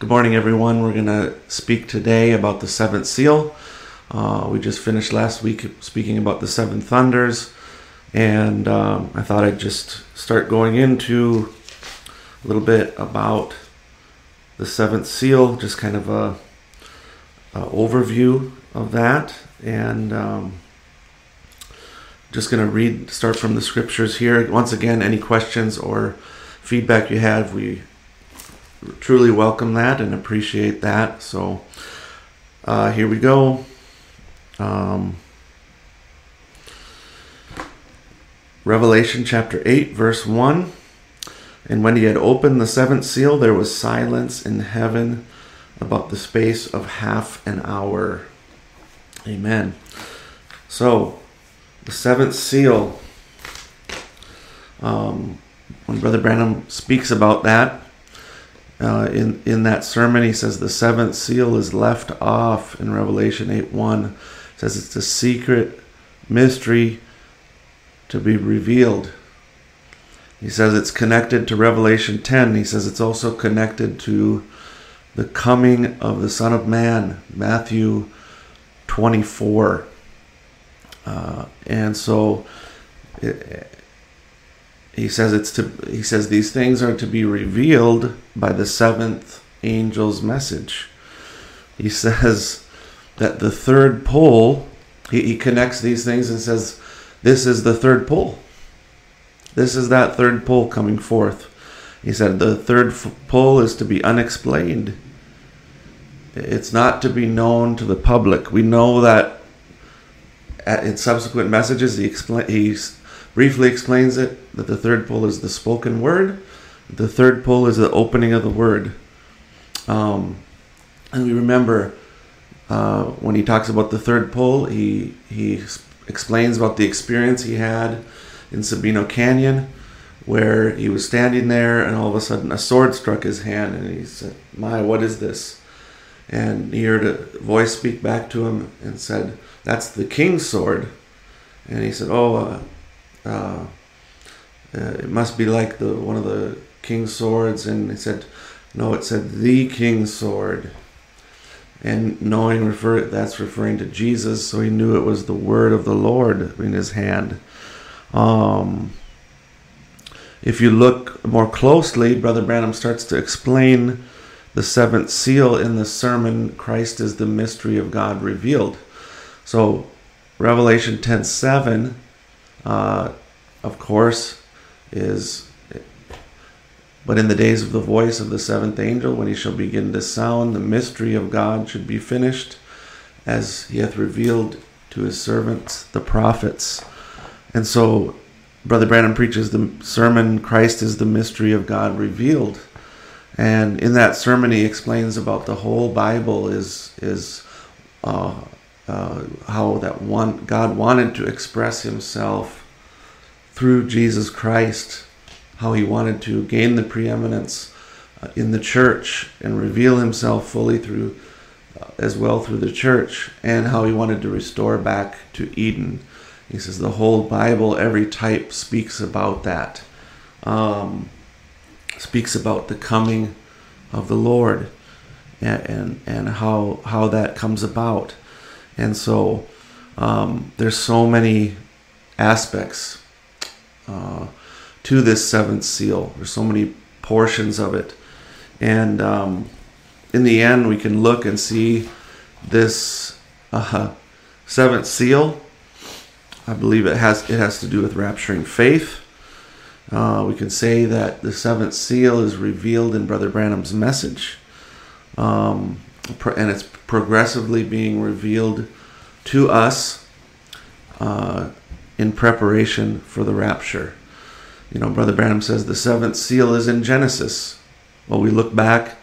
Good morning, everyone. We're going to speak today about the seventh seal. Uh, we just finished last week speaking about the seven thunders, and um, I thought I'd just start going into a little bit about the seventh seal, just kind of a, a overview of that, and um, just going to read, start from the scriptures here. Once again, any questions or feedback you have, we truly welcome that and appreciate that. So uh, here we go. Um, Revelation chapter 8, verse 1. And when he had opened the seventh seal, there was silence in heaven about the space of half an hour. Amen. So, the seventh seal, um, when Brother Branham speaks about that, uh, in in that sermon, he says the seventh seal is left off in Revelation eight one. Says it's a secret mystery to be revealed. He says it's connected to Revelation 10. He says it's also connected to the coming of the Son of Man, Matthew 24. Uh, and so it, he says it's to he says these things are to be revealed by the seventh angel's message. He says that the third pull he, he connects these things and says this is the third pull. This is that third pull coming forth. He said the third pull is to be unexplained. It's not to be known to the public. We know that in subsequent messages he explains briefly explains it that the third pull is the spoken word, the third pull is the opening of the word. Um, and we remember uh, when he talks about the third pull, he he explains about the experience he had in Sabino Canyon, where he was standing there and all of a sudden a sword struck his hand, and he said, "My, what is this?" And he heard a voice speak back to him and said, "That's the king's sword." And he said, "Oh, uh, uh, uh, it must be like the one of the king's swords and he said no it said the king's sword. And knowing refer that's referring to jesus so he knew it was the word of the lord in his hand. Um, if you look more closely brother branham starts to explain the seventh seal in the sermon christ is the mystery of god revealed. So revelation 10 7 uh, of course, is but in the days of the voice of the seventh angel, when he shall begin to sound, the mystery of God should be finished, as he hath revealed to his servants, the prophets. And so, Brother Branham preaches the sermon, Christ is the mystery of God revealed. And in that sermon, he explains about the whole Bible is, is uh, uh, how that one God wanted to express himself through Jesus Christ, how he wanted to gain the preeminence uh, in the church and reveal himself fully through uh, as well through the church and how he wanted to restore back to Eden. He says the whole Bible, every type speaks about that. Um, speaks about the coming of the Lord and, and, and how, how that comes about. And so um, there's so many aspects uh, to this seventh seal. There's so many portions of it, and um, in the end, we can look and see this uh, seventh seal. I believe it has it has to do with rapturing faith. Uh, we can say that the seventh seal is revealed in Brother Branham's message, um, and it's progressively being revealed to us uh, in preparation for the rapture. You know, Brother Branham says the seventh seal is in Genesis. Well, we look back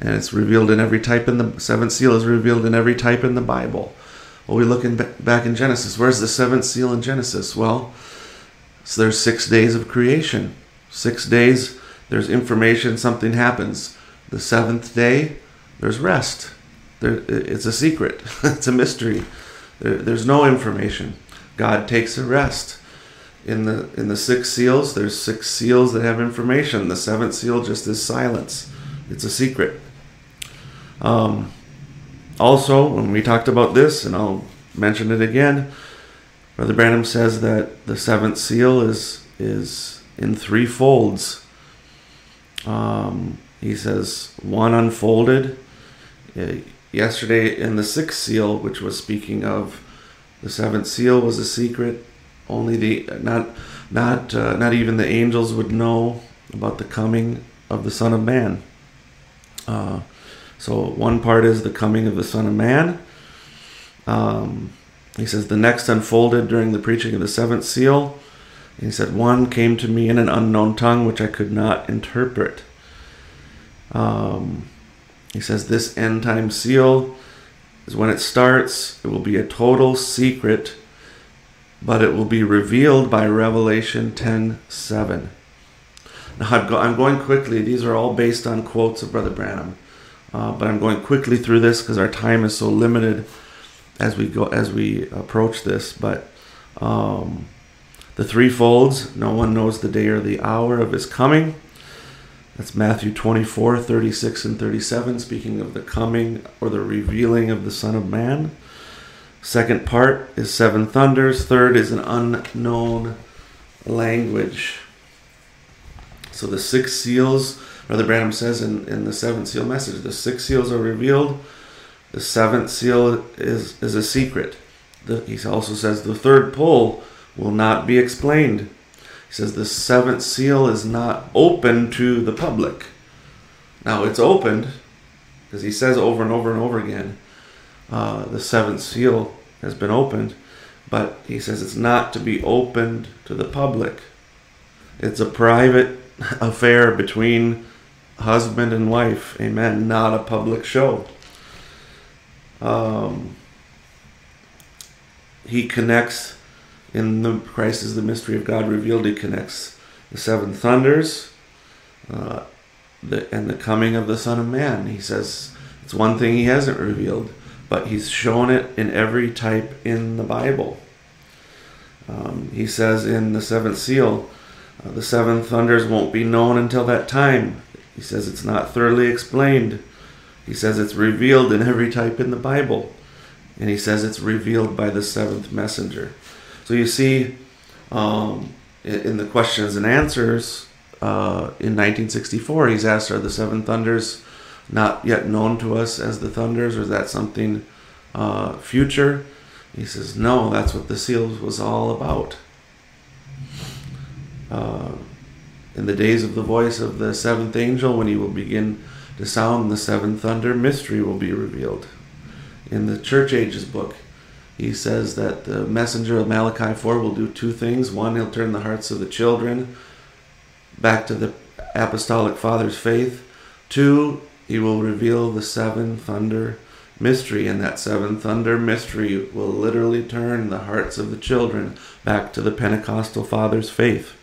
and it's revealed in every type in the seventh seal is revealed in every type in the Bible. Well, we look in, back in Genesis. Where's the seventh seal in Genesis? Well, so there's six days of creation. Six days, there's information, something happens. The seventh day, there's rest. There, it's a secret. it's a mystery. There, there's no information. God takes a rest. In the in the six seals, there's six seals that have information. The seventh seal just is silence. It's a secret. Um, also, when we talked about this, and I'll mention it again, Brother Branham says that the seventh seal is is in three folds. Um, he says one unfolded. Uh, yesterday in the sixth seal, which was speaking of the seventh seal, was a secret. Only the not not uh, not even the angels would know about the coming of the Son of Man. Uh, so one part is the coming of the Son of Man. Um, he says the next unfolded during the preaching of the seventh seal. He said one came to me in an unknown tongue which I could not interpret. Um, he says this end time seal is when it starts. It will be a total secret, but it will be revealed by Revelation 10 7. Now, I'm going quickly. These are all based on quotes of Brother Branham. Uh, but I'm going quickly through this because our time is so limited as we go as we approach this. But um, the three folds, no one knows the day or the hour of his coming. That's Matthew 24, 36, and 37, speaking of the coming or the revealing of the Son of Man. Second part is seven thunders. Third is an unknown language. So the six seals, Brother Branham says in, in the seventh seal message, the six seals are revealed. The seventh seal is, is a secret. The, he also says the third pull will not be explained. He says the seventh seal is not open to the public. Now it's opened, because he says over and over and over again, uh, the seventh seal has been opened, but he says it's not to be opened to the public. It's a private affair between husband and wife. Amen. Not a public show. Um, he connects in the Christ is the mystery of God revealed. He connects the seven thunders uh, the, and the coming of the Son of Man. He says it's one thing he hasn't revealed, but he's shown it in every type in the Bible. Um, he says in the seventh seal, uh, the seven thunders won't be known until that time. He says it's not thoroughly explained. He says it's revealed in every type in the Bible. And he says it's revealed by the seventh messenger. So you see, um, in the questions and answers uh, in 1964, he's asked, Are the seven thunders not yet known to us as the thunders, or is that something uh, future? He says, No, that's what the seals was all about. Uh, in the days of the voice of the seventh angel, when he will begin to sound the seventh thunder, mystery will be revealed. In the Church Ages book, he says that the messenger of Malachi 4 will do two things. One, he'll turn the hearts of the children back to the apostolic father's faith. Two, he will reveal the seven thunder mystery, and that seven thunder mystery will literally turn the hearts of the children back to the Pentecostal father's faith.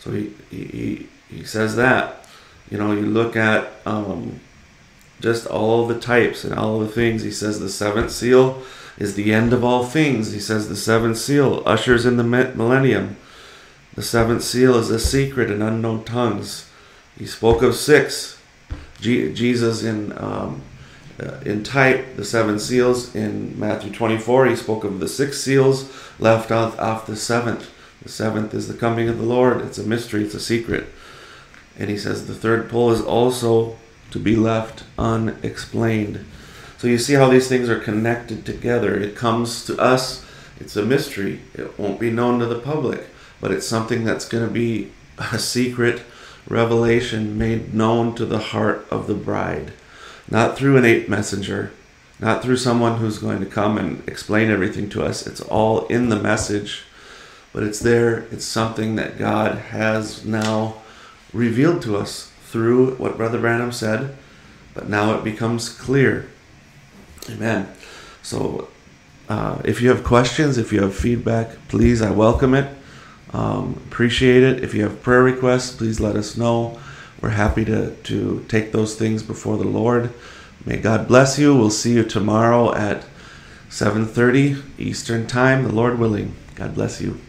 So he, he, he says that. You know, you look at um, just all the types and all the things. He says the seventh seal is the end of all things. He says the seventh seal ushers in the millennium. The seventh seal is a secret in unknown tongues. He spoke of six. Jesus in um, uh, in type the seven seals in Matthew 24. He spoke of the six seals left off, off the seventh. The seventh is the coming of the Lord. It's a mystery, it's a secret. And he says the third pull is also to be left unexplained. So you see how these things are connected together. It comes to us, it's a mystery. It won't be known to the public, but it's something that's going to be a secret revelation made known to the heart of the bride. Not through an eight messenger, not through someone who's going to come and explain everything to us. It's all in the message but it's there. It's something that God has now revealed to us through what Brother Branham said, but now it becomes clear. Amen. So, uh, if you have questions, if you have feedback, please, I welcome it. Um, appreciate it. If you have prayer requests, please let us know. We're happy to, to take those things before the Lord. May God bless you. We'll see you tomorrow at 7:30 Eastern Time, the Lord willing. God bless you.